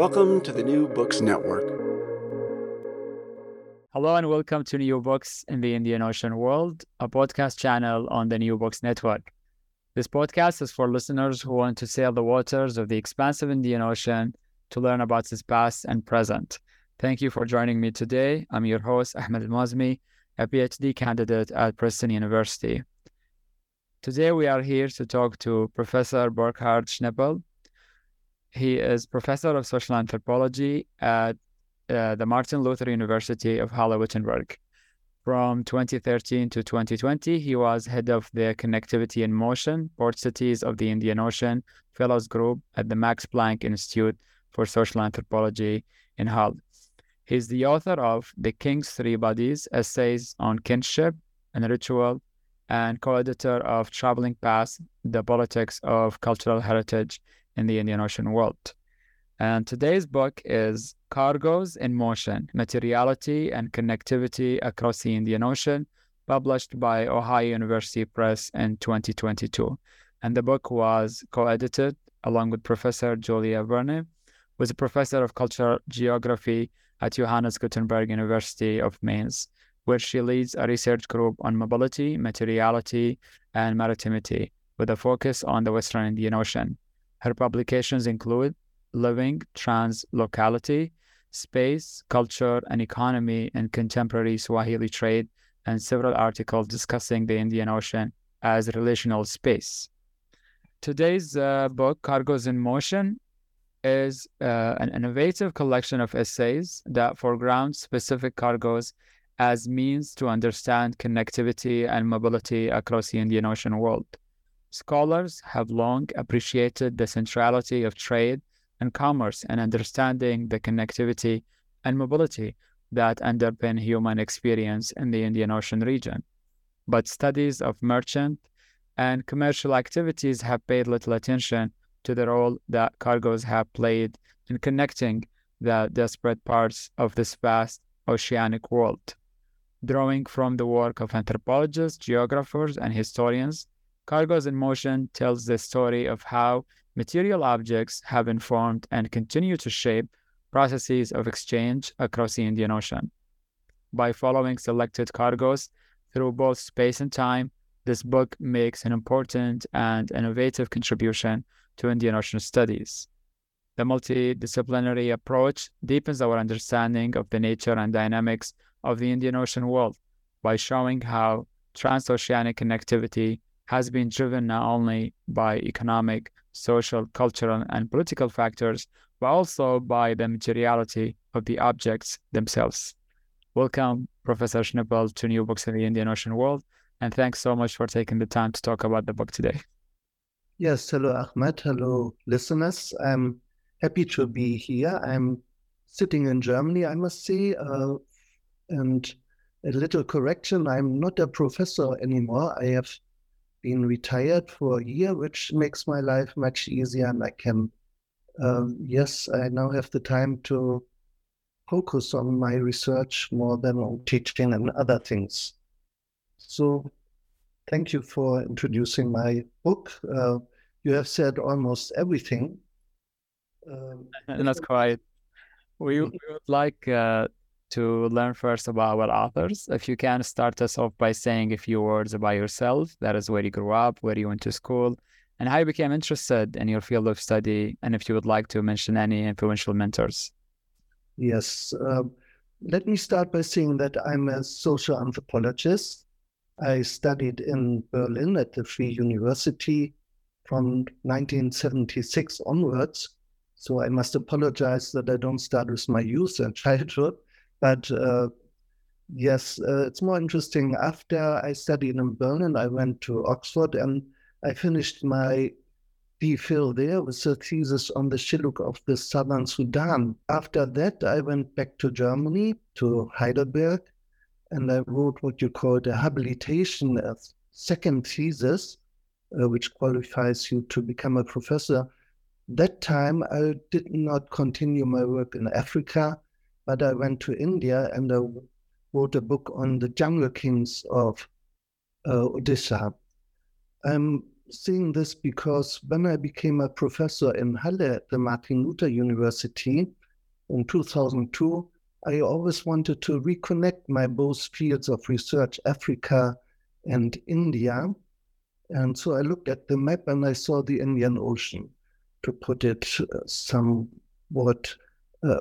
Welcome to the New Books Network. Hello and welcome to New Books in the Indian Ocean World, a podcast channel on the New Books Network. This podcast is for listeners who want to sail the waters of the expansive Indian Ocean to learn about its past and present. Thank you for joining me today. I'm your host, Ahmed Al-Mazmi, a PhD candidate at Princeton University. Today we are here to talk to Professor Burkhard Schnepel, he is professor of social anthropology at uh, the Martin Luther University of Halle-Wittenberg. From 2013 to 2020, he was head of the Connectivity in Motion, Port Cities of the Indian Ocean Fellows Group at the Max Planck Institute for Social Anthropology in Halle. He's the author of The King's Three Bodies, Essays on Kinship and Ritual, and co-editor of Traveling Past, The Politics of Cultural Heritage in the Indian Ocean world. And today's book is Cargoes in Motion Materiality and Connectivity Across the Indian Ocean, published by Ohio University Press in 2022. And the book was co edited along with Professor Julia Verne, who is a professor of cultural geography at Johannes Gutenberg University of Mainz, where she leads a research group on mobility, materiality, and maritimity, with a focus on the Western Indian Ocean. Her publications include Living Trans Locality, Space, Culture, and Economy in Contemporary Swahili Trade, and several articles discussing the Indian Ocean as relational space. Today's uh, book, Cargoes in Motion, is uh, an innovative collection of essays that foreground specific cargoes as means to understand connectivity and mobility across the Indian Ocean world. Scholars have long appreciated the centrality of trade and commerce and understanding the connectivity and mobility that underpin human experience in the Indian Ocean region. But studies of merchant and commercial activities have paid little attention to the role that cargoes have played in connecting the disparate parts of this vast oceanic world. Drawing from the work of anthropologists, geographers, and historians, Cargoes in Motion tells the story of how material objects have informed and continue to shape processes of exchange across the Indian Ocean. By following selected cargoes through both space and time, this book makes an important and innovative contribution to Indian Ocean studies. The multidisciplinary approach deepens our understanding of the nature and dynamics of the Indian Ocean world by showing how transoceanic connectivity has been driven not only by economic, social, cultural, and political factors, but also by the materiality of the objects themselves. Welcome, Professor Schnepel, to New Books in the Indian Ocean World, and thanks so much for taking the time to talk about the book today. Yes, hello, Ahmed. Hello, listeners. I'm happy to be here. I'm sitting in Germany, I must say, uh, and a little correction I'm not a professor anymore. I have been retired for a year, which makes my life much easier, and I can um, yes, I now have the time to focus on my research more than on teaching and other things. So, thank you for introducing my book. Uh, you have said almost everything. Um, that's quite. We, we would like uh, to learn first about our authors. If you can start us off by saying a few words about yourself, that is where you grew up, where you went to school, and how you became interested in your field of study, and if you would like to mention any influential mentors. Yes. Uh, let me start by saying that I'm a social anthropologist. I studied in Berlin at the Free University from 1976 onwards. So I must apologize that I don't start with my youth and childhood. But uh, yes, uh, it's more interesting. After I studied in Berlin, I went to Oxford and I finished my DPhil there with a thesis on the Shilluk of the southern Sudan. After that, I went back to Germany, to Heidelberg, and I wrote what you call the habilitation, a second thesis, uh, which qualifies you to become a professor. That time, I did not continue my work in Africa, but I went to India and I wrote a book on the jungle kings of uh, Odisha. I'm seeing this because when I became a professor in Halle at the Martin Luther University in 2002, I always wanted to reconnect my both fields of research, Africa and India. And so I looked at the map and I saw the Indian Ocean, to put it uh, somewhat uh,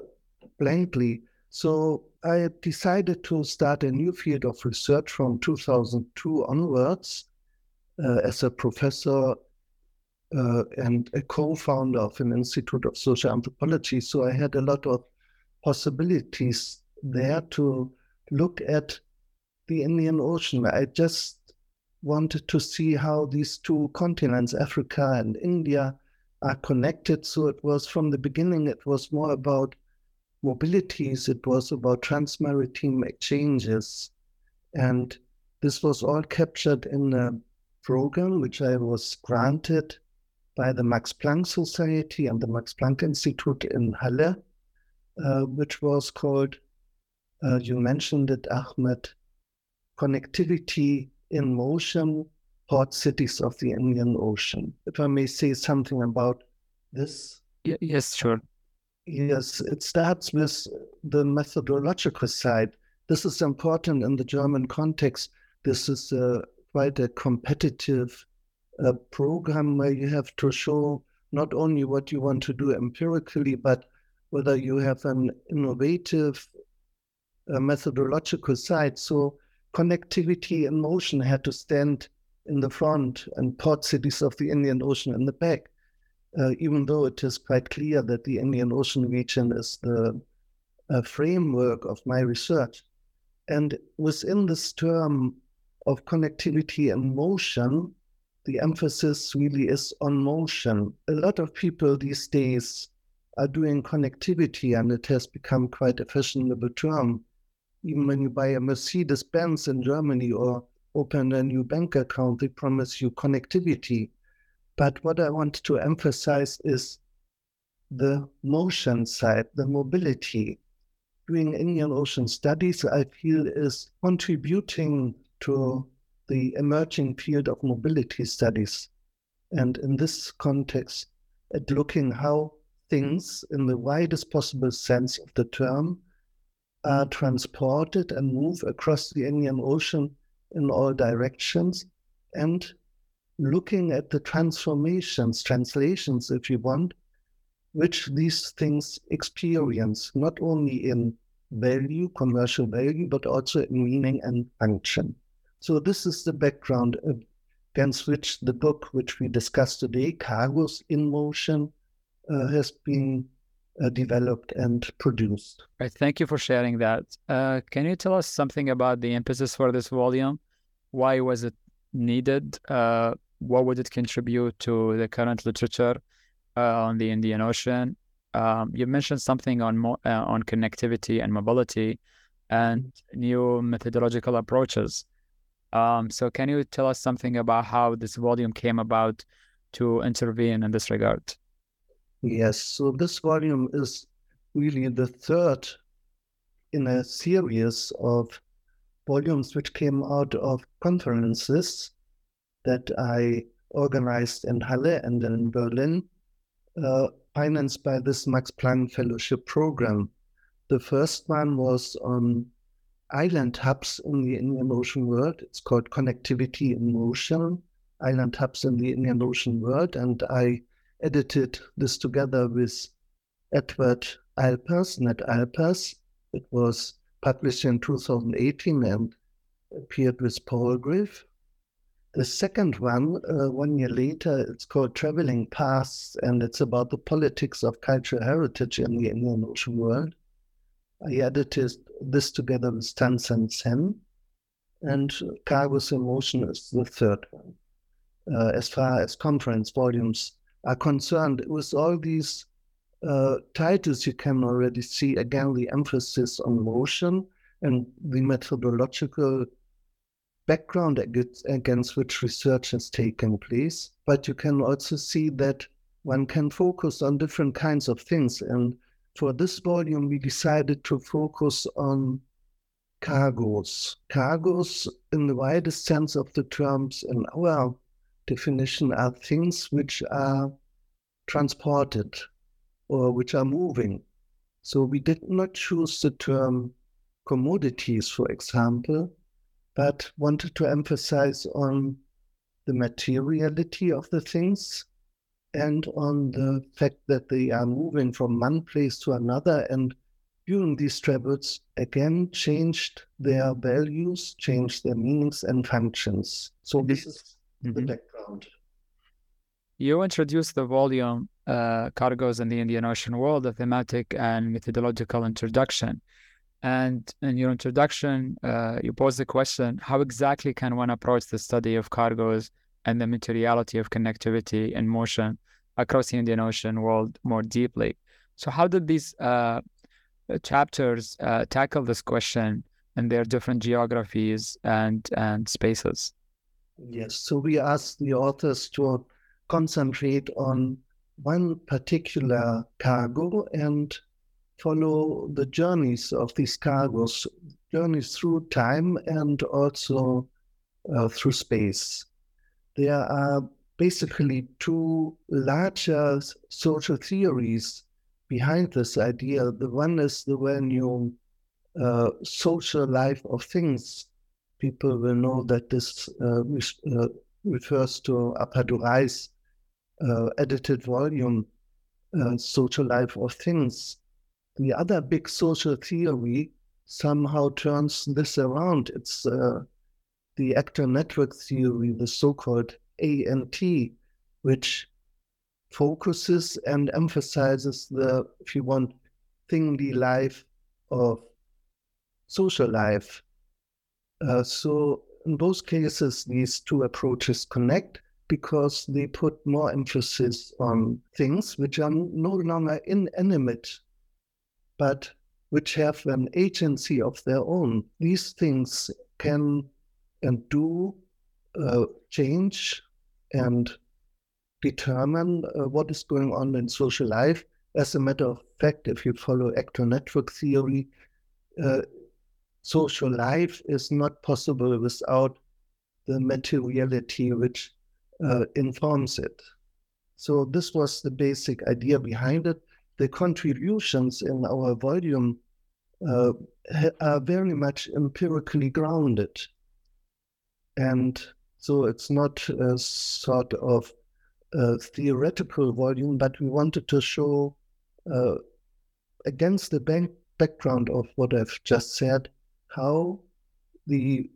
blankly. So I decided to start a new field of research from 2002 onwards uh, as a professor uh, and a co-founder of an institute of social anthropology. So I had a lot of possibilities there to look at the Indian Ocean. I just wanted to see how these two continents, Africa and India, are connected. So it was from the beginning, it was more about mobilities, it was about transmaritime exchanges. And this was all captured in a program, which I was granted by the Max Planck Society and the Max Planck Institute in Halle, uh, which was called, uh, you mentioned it, Ahmed, Connectivity in Motion, Port Cities of the Indian Ocean. If I may say something about this. yes, sure. Yes, it starts with the methodological side. This is important in the German context. This is a quite a competitive uh, program where you have to show not only what you want to do empirically, but whether you have an innovative uh, methodological side. So connectivity and motion had to stand in the front and port cities of the Indian Ocean in the back, uh, even though it is quite clear that the Indian Ocean region is the uh, framework of my research. And within this term, of connectivity and motion, the emphasis really is on motion. A lot of people these days are doing connectivity, and it has become quite a fashionable term. Even when you buy a Mercedes Benz in Germany or open a new bank account, they promise you connectivity. But what I want to emphasize is the motion side, the mobility. Doing Indian Ocean studies, I feel, is contributing to the emerging field of mobility studies. And in this context, at looking how things, in the widest possible sense of the term, are transported and move across the Indian Ocean in all directions, and looking at the transformations, translations, if you want, which these things experience, not only in value, commercial value, but also in meaning and function. So this is the background against which the book, which we discussed today, Cargoes in Motion, uh, has been uh, developed and produced. Right. Thank you for sharing that. Uh, can you tell us something about the impetus for this volume? Why was it needed? Uh, what would it contribute to the current literature uh, on the Indian Ocean? Um, you mentioned something on mo- uh, on connectivity and mobility and new methodological approaches. Um, so can you tell us something about how this volume came about to intervene in this regard? Yes, so this volume is really the third in a series of volumes which came out of conferences that I organized in Halle and then in Berlin, uh, financed by this Max Planck Fellowship Program. The first one was on island hubs in the Indian Ocean world. It's called Connectivity in Motion, Island Hubs in the Indian Ocean world. And I edited this together with Edward Alpers, Ned Alpers. It was published in 2018 and appeared with Palgrave. The second one, uh, one year later, it's called Traveling Pasts, and it's about the politics of cultural heritage in the Indian Ocean world. I edited this together with Tansen Sen, and Cargoes in Motion is the third one. Uh, as far as conference volumes are concerned, with all these uh, titles, you can already see again the emphasis on motion and the methodological background against, which research has taken place. But you can also see that one can focus on different kinds of things. And for this volume, we decided to focus on cargoes. Cargoes, in the widest sense of the terms, in our definition, are things which are transported or which are moving. So we did not choose the term commodities, for example, but wanted to emphasize on the materiality of the things and on the fact that they are moving from one place to another and during these travels again changed their values, changed their meanings and functions. So this is mm-hmm. the background. You introduced the volume uh, Cargoes in the Indian Ocean World, a thematic and methodological introduction. And in your introduction, uh, you posed the question how exactly can one approach the study of cargoes and the materiality of connectivity and motion across the Indian Ocean world more deeply? So, how did these uh, chapters uh, tackle this question in their different geographies and, and spaces? Yes, so we asked the authors to concentrate on one particular cargo and follow the journeys of these cargoes, journeys through time and also uh, through space. There are basically two larger social theories behind this idea. The one is the well known uh, social life of things. People will know that this uh, uh refers to Appadurai's uh, edited volume, uh, Social Life of Things the other big social theory somehow turns this around. It's uh, the actor network theory, the so called ANT, which focuses and emphasizes the, if you want, thingly life of social life. Uh, so, in both cases, these two approaches connect because they put more emphasis on things which are no longer inanimate but which have an agency of their own. These things can and do uh, change and determine uh, what is going on in social life. As a matter of fact, if you follow actor network theory, uh, social life is not possible without the materiality which uh, informs it. So, this was the basic idea behind it the contributions in our volume uh, are very much empirically grounded. And so it's not a sort of a theoretical volume, but we wanted to show, uh, against the bank background of what I've just said, how the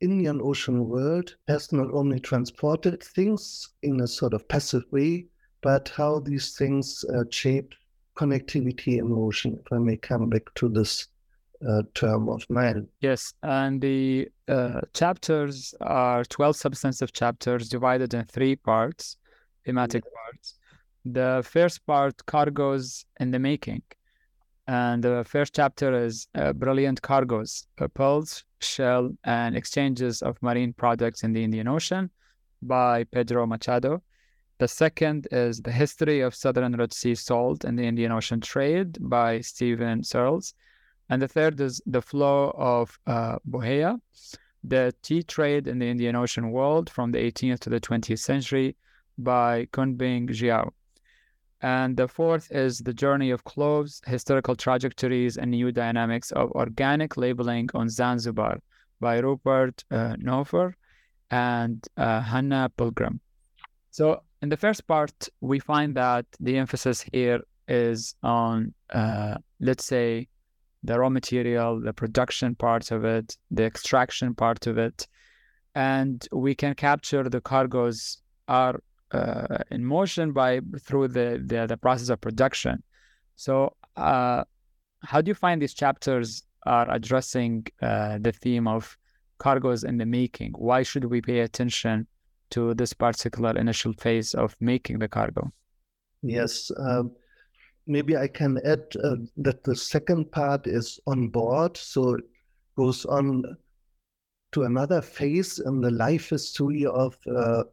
Indian Ocean world has not only transported things in a sort of passive way, but how these things uh, shape connectivity and motion, if I may come back to this uh, term of man. Yes, and the uh, chapters are 12 substantive chapters divided in three parts, thematic yeah. parts. The first part, cargoes in the making. And the first chapter is uh, Brilliant Cargoes, Pearl Shell, and Exchanges of Marine Products in the Indian Ocean by Pedro Machado. The second is The History of Southern Red Sea Salt and the Indian Ocean Trade by Steven Serels. And the third is The Flow of uh, Bohea, the tea trade in the Indian Ocean world from the 18th to the 20th century by Kunbing Xiao. And the fourth is The Journey of Cloves, Historical Trajectories and New Dynamics of Organic Labeling on Zanzibar by Rupert uh, Neuhöfer and uh, Hannah Pilgrim. So, in the first part, we find that the emphasis here is on, uh, let's say, the raw material, the production part of it, the extraction part of it, and we can capture the cargoes are uh, in motion by through the, the, the process of production. So, uh, how do you find these chapters are addressing uh, the theme of cargoes in the making? Why should we pay attention to this particular initial phase of making the cargo? Yes. Um, maybe I can add uh, that the second part is on board. So it goes on to another phase in the life history of uh,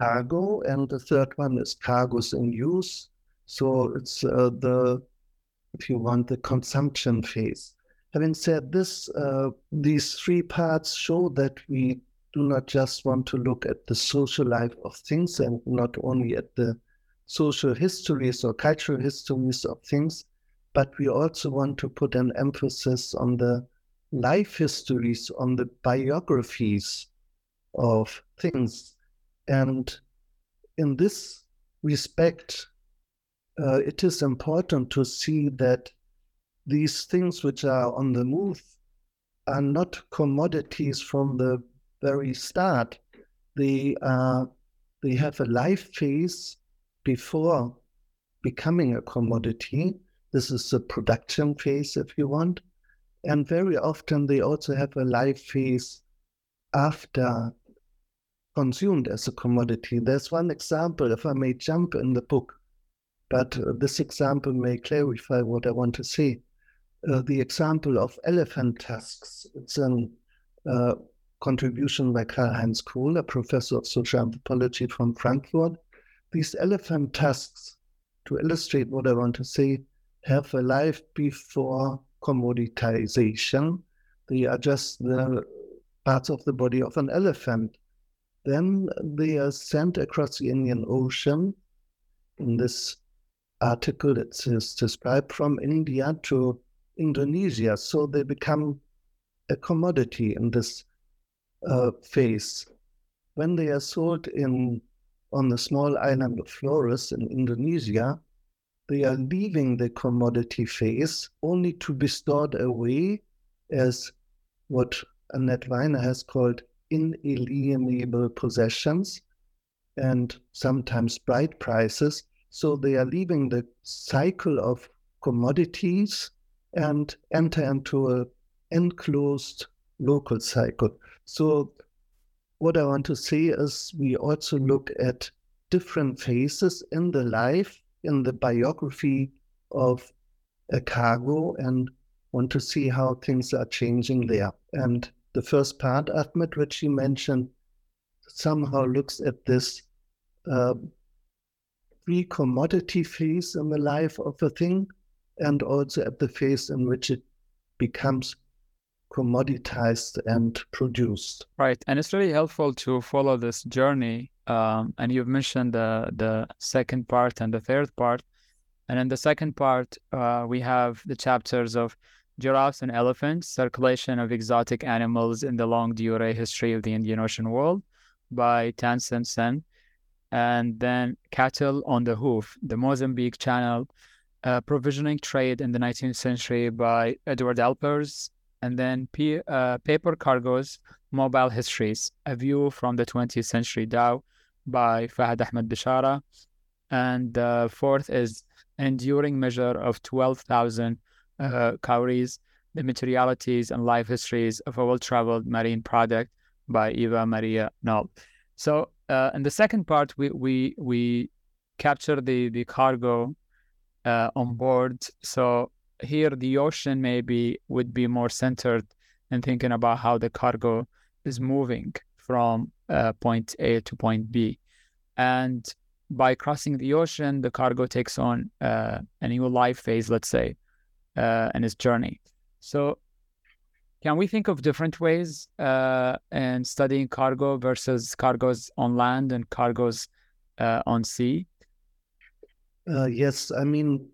cargo. And the third one is cargoes in use. So it's uh, the, if you want, the consumption phase. Having said this, uh, these three parts show that we do not just want to look at the social life of things and not only at the social histories or cultural histories of things, but we also want to put an emphasis on the life histories, on the biographies of things. And in this respect, uh, it is important to see that these things which are on the move are not commodities from the very start. They are they have a life phase before becoming a commodity. This is the production phase, if you want. And very often they also have a life phase after consumed as a commodity. There's one example, if I may jump in the book, but uh, this example may clarify what I want to say. Uh, the example of elephant tusks. It's a uh, contribution by Karl-Heinz Kohl, a professor of social anthropology from Frankfurt. These elephant tusks, to illustrate what I want to say, have a life before commoditization. They are just the parts of the body of an elephant. Then they are sent across the Indian Ocean. In this article, it is described from India to Indonesia. So they become a commodity in this uh, phase. When they are sold in on the small island of Flores in Indonesia, they are leaving the commodity phase only to be stored away as what Annette Weiner has called inalienable possessions and sometimes bright prices. So they are leaving the cycle of commodities and enter into an enclosed local cycle. So what I want to say is we also look at different phases in the life, in the biography of a cargo and want to see how things are changing there. And the first part, Ahmed, which you mentioned, somehow looks at this uh, pre-commodity phase in the life of a thing and also at the phase in which it becomes commoditized and produced. Right, and it's really helpful to follow this journey. Um, and you've mentioned the the second part and the third part, and in the second part, uh, we have the chapters of giraffes and elephants, circulation of exotic animals in the longue durée history of the Indian Ocean world by Tansen Sen, and then cattle on the hoof, the Mozambique Channel. Uh, provisioning trade in the 19th century by Edward Alpers and then P, uh, Paper Cargoes, Mobile Histories, A View from the 20th Century dhow by Fahad Ahmad Bishara. And the fourth is Enduring Measure of 12,000 uh, Cowries, The Materialities and Life Histories of a Well-Traveled Marine Product by Eva Maria Knoll. So uh, in the second part, we we we capture the the cargo uh, on board. So here the ocean maybe would be more centered in thinking about how the cargo is moving from uh, point A to point B. And by crossing the ocean, the cargo takes on uh, a new life phase, let's say, uh, in its journey. So, can we think of different ways uh, in studying cargo versus cargoes on land and cargoes uh, on sea? Uh, yes, I mean,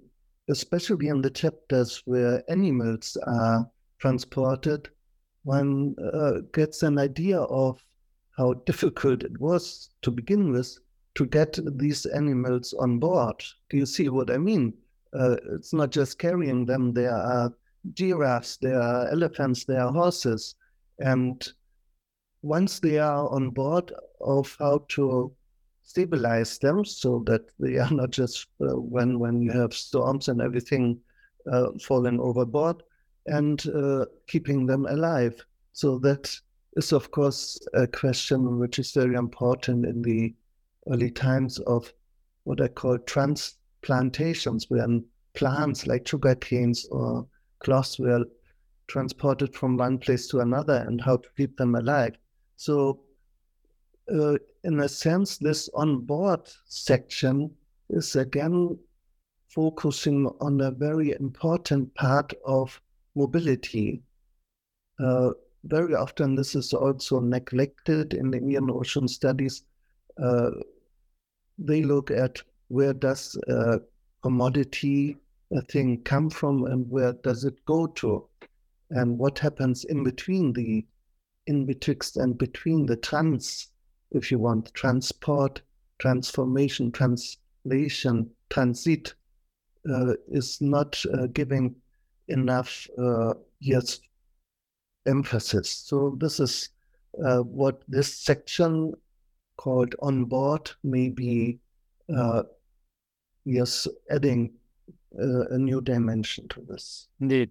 especially in the chapters where animals are transported, one uh, gets an idea of how difficult it was to begin with to get these animals on board. Do you see what I mean? Uh, it's not just carrying them, there are giraffes, there are elephants, there are horses. And once they are on board, of how to stabilize them so that they are not just uh, when when you have storms and everything uh, falling overboard and uh, keeping them alive. So that is of course a question which is very important in the early times of what I call transplantations, when plants like sugar canes or cloths were transported from one place to another and how to keep them alive. So uh, in a sense, this on board section is again focusing on a very important part of mobility. Uh, very often, this is also neglected in the Indian Ocean studies. Uh, they look at where does a commodity a thing come from and where does it go to, and what happens in between the in betwixt and between the trans if you want, transport, transformation, translation, transit uh, is not uh, giving enough uh, yes emphasis. So this is uh, what this section called on board may be uh, yes adding uh, a new dimension to this. Indeed.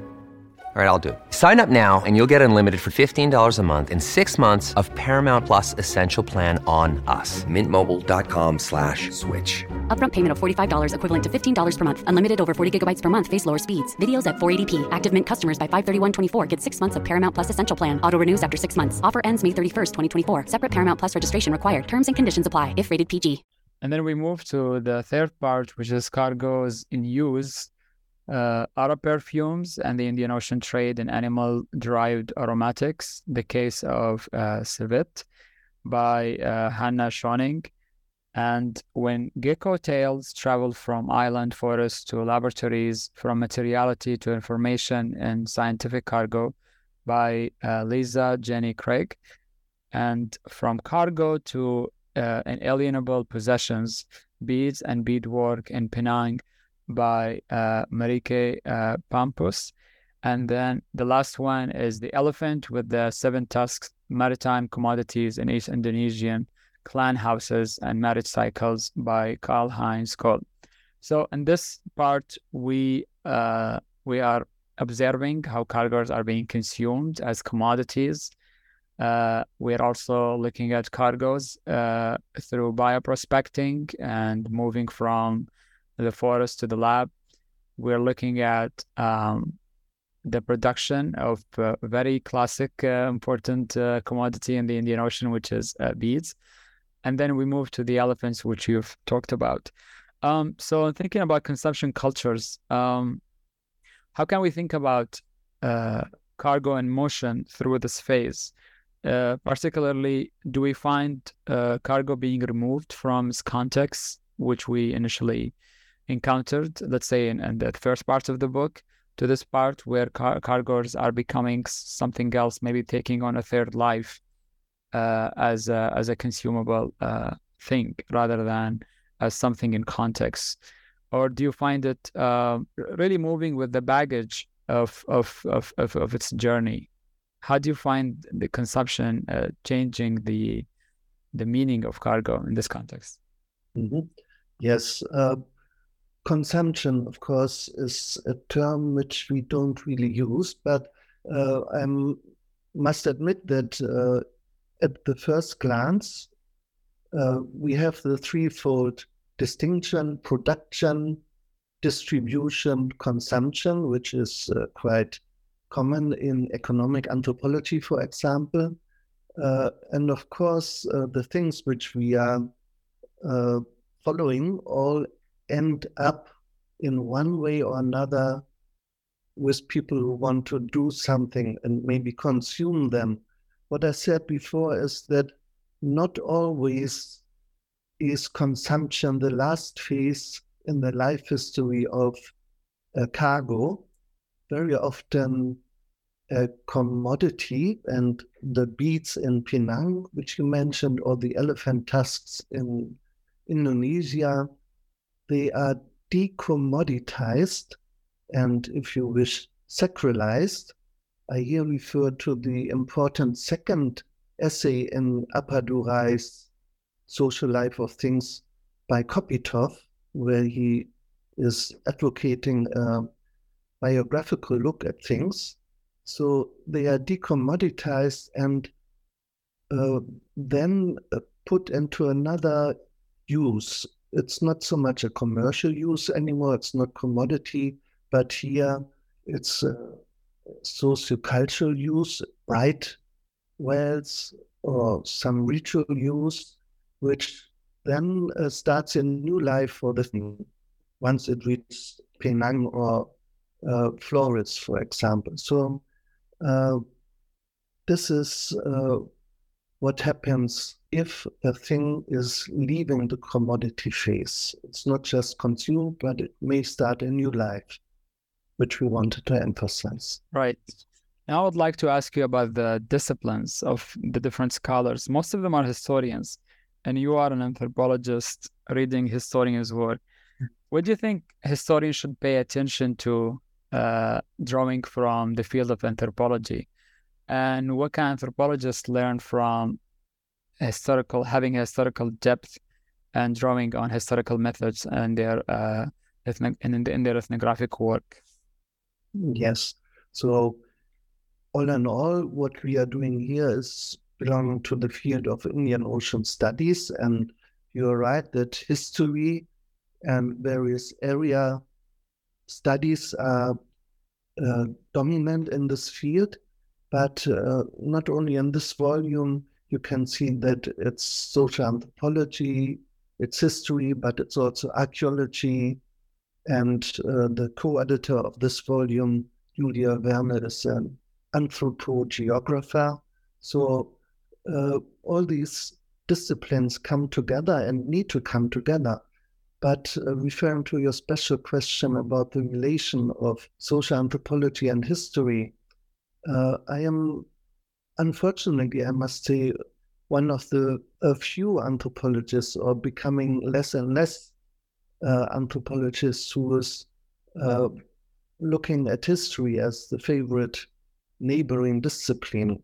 All right, I'll do it. Sign up now and you'll get unlimited for $15 a month in six months of Paramount Plus Essential Plan on us. Mintmobile.com slash switch. Upfront payment of $45 equivalent to $15 per month. Unlimited over 40 gigabytes per month. Face lower speeds. Videos at 480p. Active Mint customers by 531.24 get six months of Paramount Plus Essential Plan. Auto renews after six months. Offer ends May 31st, 2024. Separate Paramount Plus registration required. Terms and conditions apply if rated PG. And then we move to the third part, which is cargoes in use uh, auto perfumes and the Indian Ocean trade in animal derived aromatics, the case of uh, civet by uh, Hanne Schönig. And when gecko tails travel from island forests to laboratories, from materiality to information and scientific cargo by uh, Lisa Jenny Krieg. And from cargo to uh, inalienable possessions, beads and beadwork in Penang by uh, Mareike uh, Pampus. And then the last one is the elephant with the seven tusks, maritime commodities in East Indonesian clan houses and marriage cycles by Karl Heinz Kohl. So in this part, we uh, we are observing how cargoes are being consumed as commodities. Uh, we're also looking at cargoes uh, through bioprospecting and moving from the forest to the lab. We're looking at um, the production of a very classic, uh, important uh, commodity in the Indian Ocean, which is uh, beads. And then we move to the elephants, which you've talked about. Um, so, thinking about consumption cultures, um, how can we think about uh, cargo and motion through this phase? Uh, particularly, do we find uh, cargo being removed from its context, which we initially encountered, let's say in, in the first part of the book, to this part where car- cargoes are becoming something else, maybe taking on a third life uh, as a, as a consumable uh, thing rather than as something in context, or do you find it uh, really moving with the baggage of of, of of of its journey? How do you find the consumption uh, changing the the meaning of cargo in this context? Mm-hmm. Yes, uh, consumption, of course, is a term which we don't really use, but uh, I must admit that uh, at the first glance, uh, we have the threefold distinction production, distribution, consumption, which is uh, quite common in economic anthropology, for example. Uh, and of course, uh, the things which we are following all end up in one way or another with people who want to do something and maybe consume them. What I said before is that not always is consumption the last phase in the life history of a cargo. Very often, a commodity and the beads in Penang, which you mentioned, or the elephant tusks in Indonesia, they are decommoditized and, if you wish, sacralized. I here refer to the important second essay in Appadurai's Social Life of Things by Kopytoff, where he is advocating a biographical look at things. So they are decommoditized and uh, then uh, put into another use. It's not so much a commercial use anymore, it's not commodity, but here it's uh, sociocultural use, right wells, or some ritual use, which then uh, starts a new life for the thing once it reaches Penang or uh, Flores, for example. So uh, this is uh, what happens if a thing is leaving the commodity phase. It's not just consumed, but it may start a new life, which we wanted to emphasize. Right. Now I would like to ask you about the disciplines of the different scholars. Most of them are historians and you are an anthropologist reading historians' work, what do you think historians should pay attention to uh, drawing from the field of anthropology? And what can anthropologists learn from historical, having historical depth and drawing on historical methods and their uh, ethnic, in, in their ethnographic work? Yes. So, all in all, what we are doing here is belonging to the field of Indian Ocean Studies. And you're right that history and various area studies are uh, dominant in this field. But uh, not only in this volume, you can see that it's social anthropology, it's history, but it's also archaeology. And uh, the co editor of this volume, Julia Verne, is an anthropogeographer. So uh, all these disciplines come together and need to come together. But uh, referring to your special question about the relation of social anthropology and history, uh, I am, unfortunately, I must say, one of the few anthropologists, or becoming less and less uh, anthropologists, who is uh, looking at history as the favorite neighboring discipline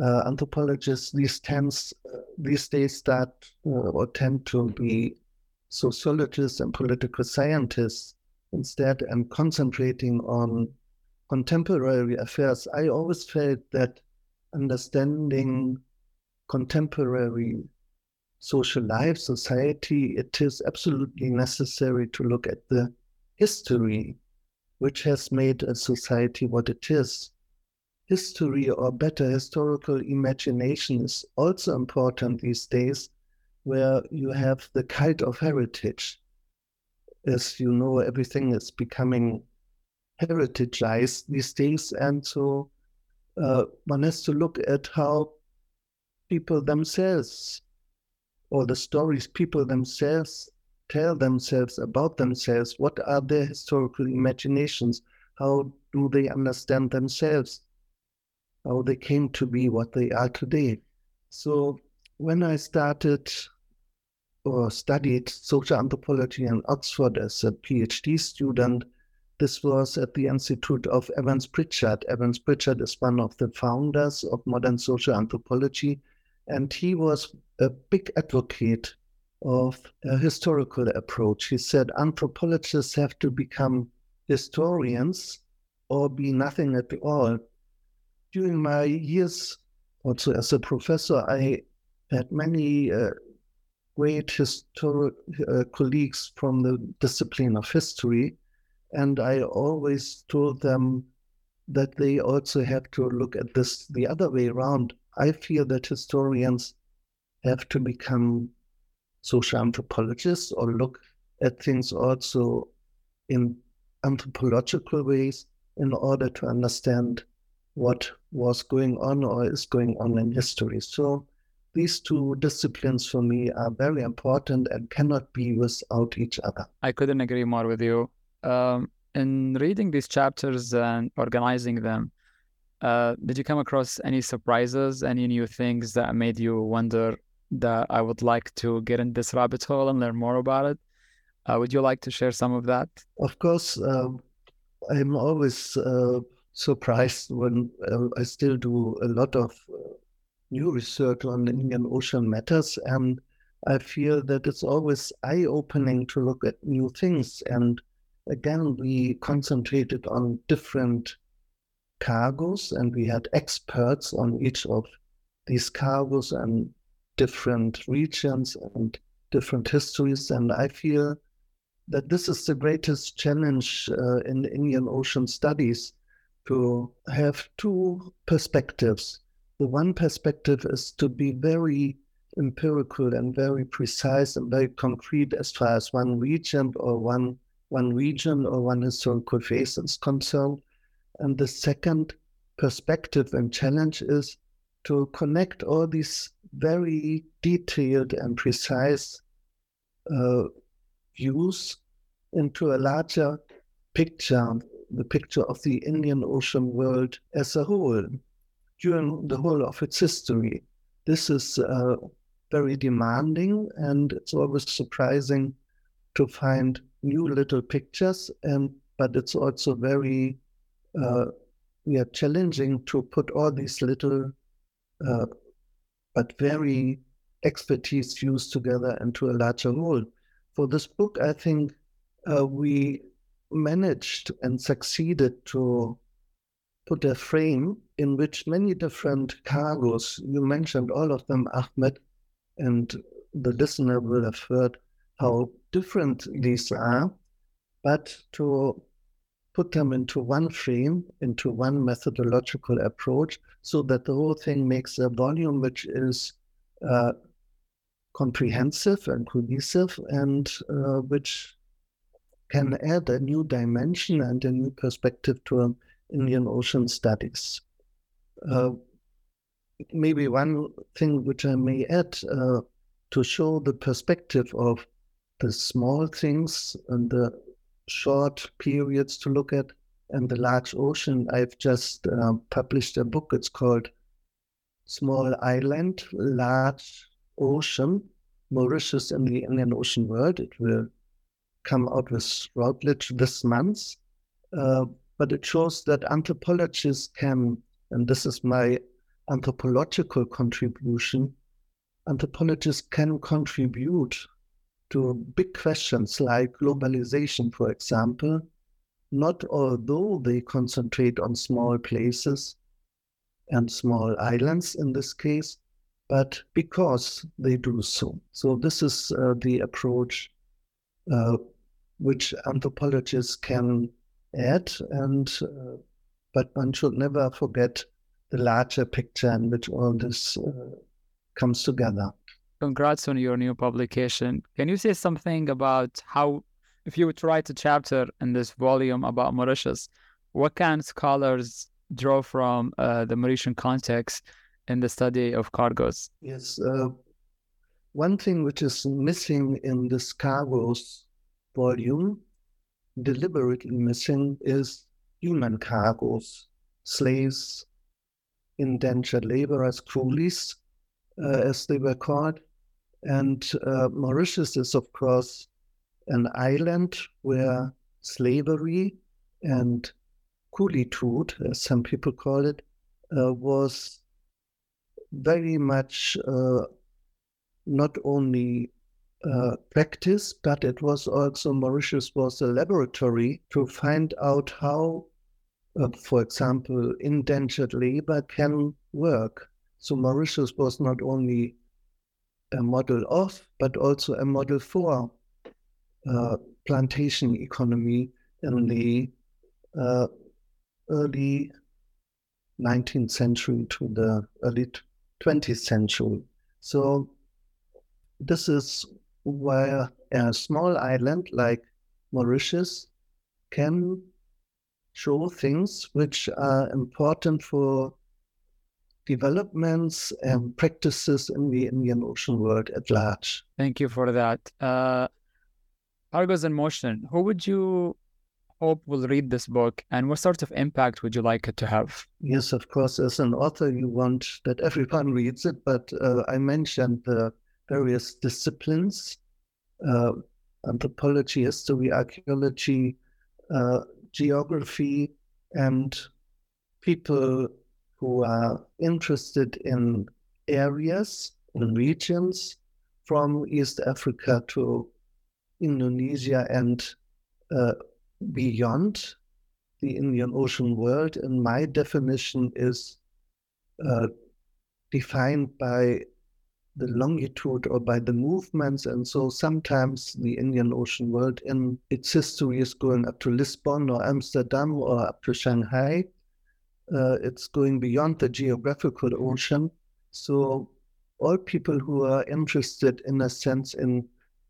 uh, anthropologists these tends these days start uh, or tend to be sociologists and political scientists instead and concentrating on contemporary affairs. I always felt that understanding mm-hmm. contemporary social life, society, it is absolutely necessary to look at the history which has made a society what it is history or better historical imagination is also important these days, where you have the cult of heritage. As you know, everything is becoming heritageized these days, and so uh, one has to look at how people themselves, or the stories people themselves tell themselves about themselves. What are their historical imaginations? How do they understand themselves? how they came to be what they are today. So when I started or studied social anthropology in Oxford as a PhD student, this was at the Institute of Evans Pritchard. Evans Pritchard is one of the founders of modern social anthropology, and he was a big advocate of a historical approach. He said anthropologists have to become historians or be nothing at all during my years also as a professor, I had many uh, great historic uh, colleagues from the discipline of history, and I always told them that they also have to look at this the other way around. I feel that historians have to become social anthropologists or look at things also in anthropological ways in order to understand what was going on or is going on in history. So these two disciplines for me are very important and cannot be without each other. I couldn't agree more with you. Um, in reading these chapters and organizing them, uh, did you come across any surprises, any new things that made you wonder that I would like to get in this rabbit hole and learn more about it? Uh, would you like to share some of that? Of course, uh, I'm always uh, surprised when uh, I still do a lot of uh, new research on Indian Ocean matters, and I feel that it's always eye-opening to look at new things. And again, we concentrated on different cargoes, and we had experts on each of these cargoes and different regions and different histories. And I feel that this is the greatest challenge uh, in Indian Ocean studies to have two perspectives. The one perspective is to be very empirical and very precise and very concrete as far as one region or one one region or one historical phase is concerned. And the second perspective and challenge is to connect all these very detailed and precise uh, views into a larger picture, the picture of the Indian Ocean world as a whole during the whole of its history. This is uh, very demanding and it's always surprising to find new little pictures and but it's also very uh, yeah, challenging to put all these little uh, but very expertise views together into a larger whole. For this book, I think uh, we managed and succeeded to put a frame in which many different cargoes, you mentioned all of them, Ahmed, and the listener will have heard how different these are, but to put them into one frame, into one methodological approach, so that the whole thing makes a volume which is uh, comprehensive and cohesive and uh, which can add a new dimension and a new perspective to Indian Ocean studies. Uh, maybe one thing which I may add uh, to show the perspective of the small things and the short periods to look at and the large ocean. I've just uh, published a book. It's called Small Island, Large Ocean, Mauritius in the Indian Ocean World. It will come out with Routledge this month. Uh, but it shows that anthropologists can, and this is my anthropological contribution, anthropologists can contribute to big questions like globalization, for example, not although they concentrate on small places and small islands in this case, but because they do so. So, this is uh, the approach uh, which anthropologists can add, and uh, but one should never forget the larger picture in which all this uh, comes together. Congrats on your new publication. Can you say something about how, if you would write a chapter in this volume about Mauritius, what can scholars draw from uh, the Mauritian context in the study of cargoes? Yes. Uh, one thing which is missing in this cargoes volume, deliberately missing, is human cargoes, slaves, indentured laborers, coolies, uh, as they were called. And uh, Mauritius is, of course, an island where slavery and coolitude, as some people call it, uh, was very much uh, not only uh, practice, but it was also Mauritius was a laboratory to find out how, uh, for example, indentured labor can work. So Mauritius was not only a model of, but also a model for uh, plantation economy in the uh, early 19th century to the early 20th century. So this is where a small island like Mauritius can show things which are important for developments and practices in the Indian Ocean world at large. Thank you for that. Uh, Cargoes in Motion, who would you hope will read this book and what sort of impact would you like it to have? Yes, of course, as an author, you want that everyone reads it, but uh, I mentioned the various disciplines uh, anthropology, history, archaeology, uh, geography, and people who are interested in areas and regions from East Africa to Indonesia and uh, beyond the Indian Ocean world. And my definition is uh, defined by the longitude or by the movements. And so sometimes the Indian Ocean world in its history is going up to Lisbon or Amsterdam or up to Shanghai. Uh, it's going beyond the geographical ocean. So all people who are interested in a sense in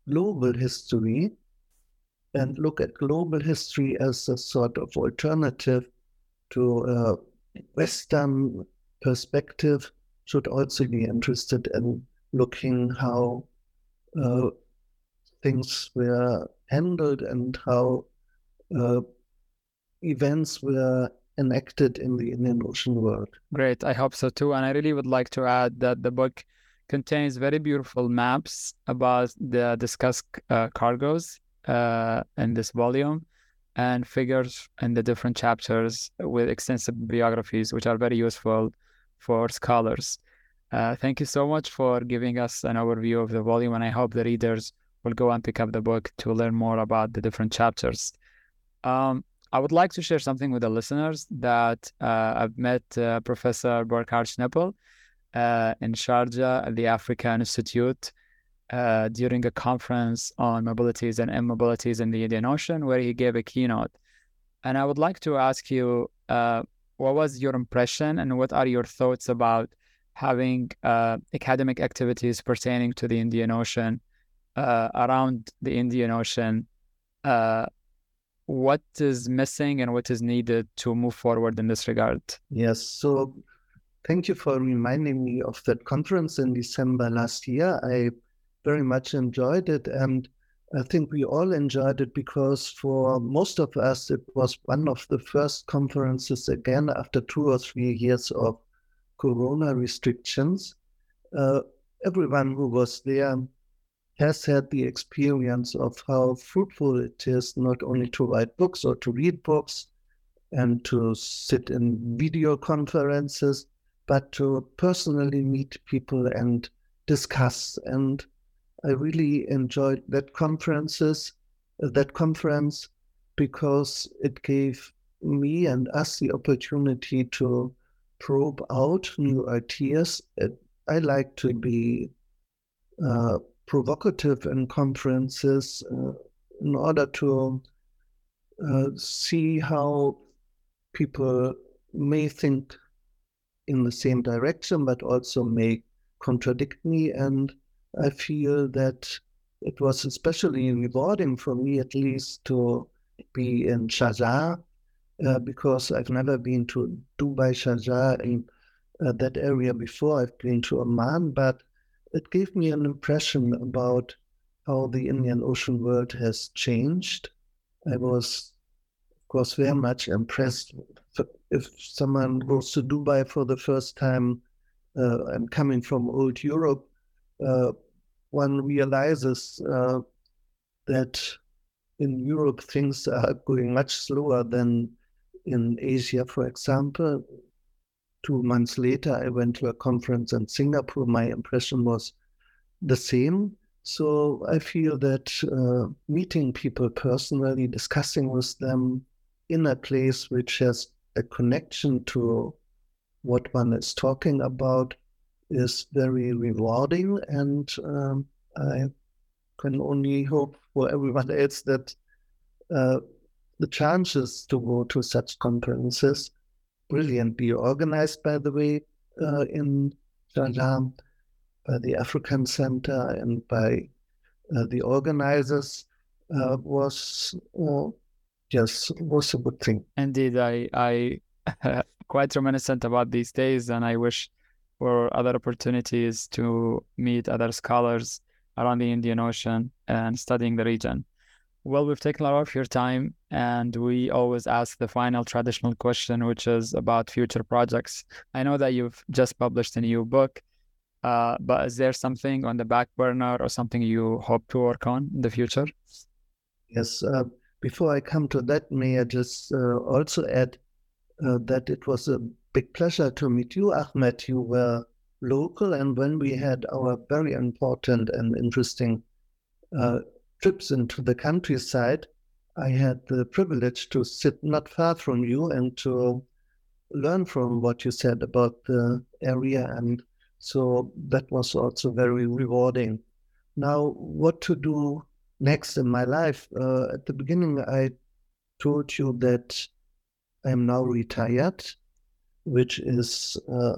global history and look at global history as a sort of alternative to a Western perspective should also be interested in looking how uh, things were handled and how uh, events were enacted in the Indian Ocean world. Great, I hope so too. And I really would like to add that the book contains very beautiful maps about the discussed uh, cargoes uh, in this volume and figures in the different chapters with extensive biographies, which are very useful for scholars. Uh, thank you so much for giving us an overview of the volume, and I hope the readers will go and pick up the book to learn more about the different chapters. Um, I would like to share something with the listeners that uh, I've met uh, Professor Burkhard Schnepel uh, in Sharjah at the Africa Institute uh, during a conference on mobilities and immobilities in the Indian Ocean, where he gave a keynote. And I would like to ask you, uh, what was your impression and what are your thoughts about having uh, academic activities pertaining to the Indian Ocean around the Indian Ocean. What is missing and what is needed to move forward in this regard? Yes. So, thank you for reminding me of that conference in December last year. I very much enjoyed it. And I think we all enjoyed it because for most of us, it was one of the first conferences again after two or three years of corona restrictions, uh, everyone who was there has had the experience of how fruitful it is not only to write books or to read books and to sit in video conferences, but to personally meet people and discuss. And I really enjoyed that conferences, that conference, because it gave me and us the opportunity to probe out new ideas. I like to be uh, provocative in conferences uh, in order to uh, see how people may think in the same direction, but also may contradict me. And I feel that it was especially rewarding for me, at least, to be in Sharjah uh, because I've never been to Dubai, Sharjah, in uh, that area before. I've been to Oman, but it gave me an impression about how the Indian Ocean world has changed. I was, of course, very much impressed. If someone goes to Dubai for the first time uh, and coming from old Europe, uh, one realizes uh, that in Europe things are going much slower than in Asia, for example. Two months later, I went to a conference in Singapore. My impression was the same. So I feel that uh, meeting people personally, discussing with them in a place which has a connection to what one is talking about is very rewarding. And um, I can only hope for everyone else that uh, the chances to go to such conferences brilliantly organized, by the way, uh, in Sharjah by the African Center and by uh, the organizers uh, was uh, yes was a good thing. Indeed, I I quite reminiscent about these days, and I wish for other opportunities to meet other scholars around the Indian Ocean and studying the region. Well, we've taken a lot of your time, and we always ask the final traditional question, which is about future projects. I know that you've just published a new book, uh, but is there something on the back burner or something you hope to work on in the future? Yes. Uh, before I come to that, may I just uh, also add uh, that it was a big pleasure to meet you, Ahmed. You were local, and when we had our very important and interesting uh, trips into the countryside, I had the privilege to sit not far from you and to learn from what you said about the area. And so that was also very rewarding. Now, what to do next in my life? Uh, at the beginning, I told you that I am now retired, which is uh,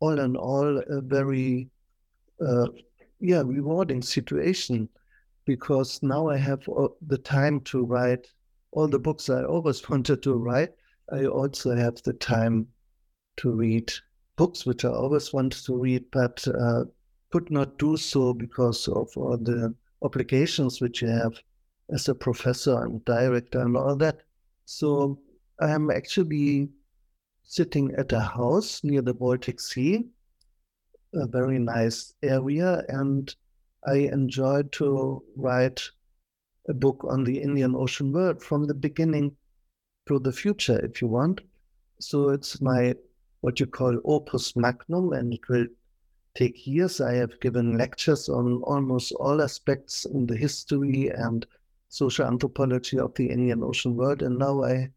all in all a very uh, yeah rewarding situation because now I have the time to write all the books I always wanted to write. I also have the time to read books which I always wanted to read, but uh, could not do so because of all the obligations which you have as a professor and director and all that. So I am actually sitting at a house near the Baltic Sea, a very nice area, and I enjoyed to write a book on the Indian Ocean world from the beginning to the future, if you want. So it's mm-hmm. my what you call opus magnum, and it will take years. I have given lectures on almost all aspects in the history and social anthropology of the Indian Ocean world, and now I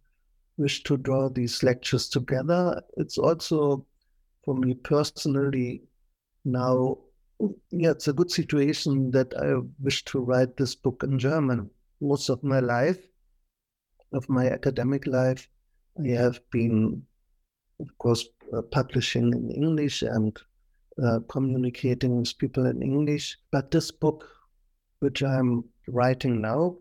wish to draw these lectures together. It's also for me personally now yeah, it's a good situation that I wish to write this book in German. Most of my life, of my academic life, I have been, of course, uh, publishing in English and uh, communicating with people in English. But this book, which I'm writing now,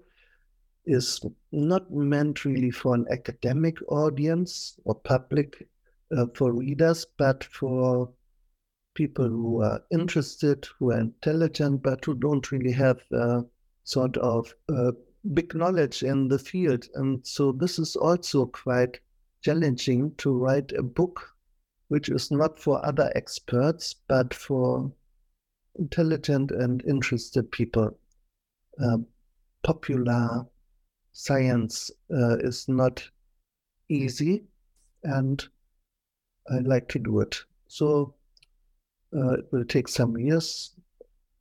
is not meant really for an academic audience or public uh, for readers, but for people who are interested, who are intelligent, but who don't really have uh, sort of uh, big knowledge in the field. And so this is also quite challenging to write a book which is not for other experts, but for intelligent and interested people. Uh, popular science uh, is not easy, and I like to do it. So uh, it will take some years.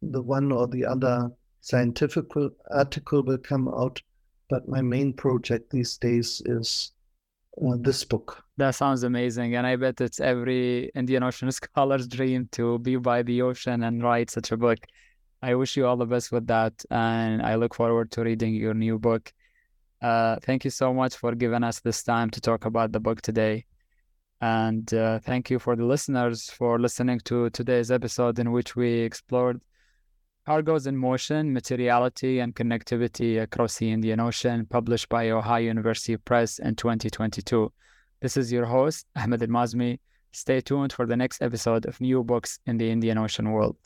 The one or the other scientific article will come out, but my main project these days is uh, this book. That sounds amazing. And I bet it's every Indian Ocean scholar's dream to be by the ocean and write such a book. I wish you all the best with that. And I look forward to reading your new book. Uh, thank you so much for giving us this time to talk about the book today. And uh, thank you for the listeners for listening to today's episode in which we explored cargoes in motion, materiality, and connectivity across the Indian Ocean, published by Ohio University Press in 2022. This is your host, Ahmed Al Mazmi. Stay tuned for the next episode of New Books in the Indian Ocean World.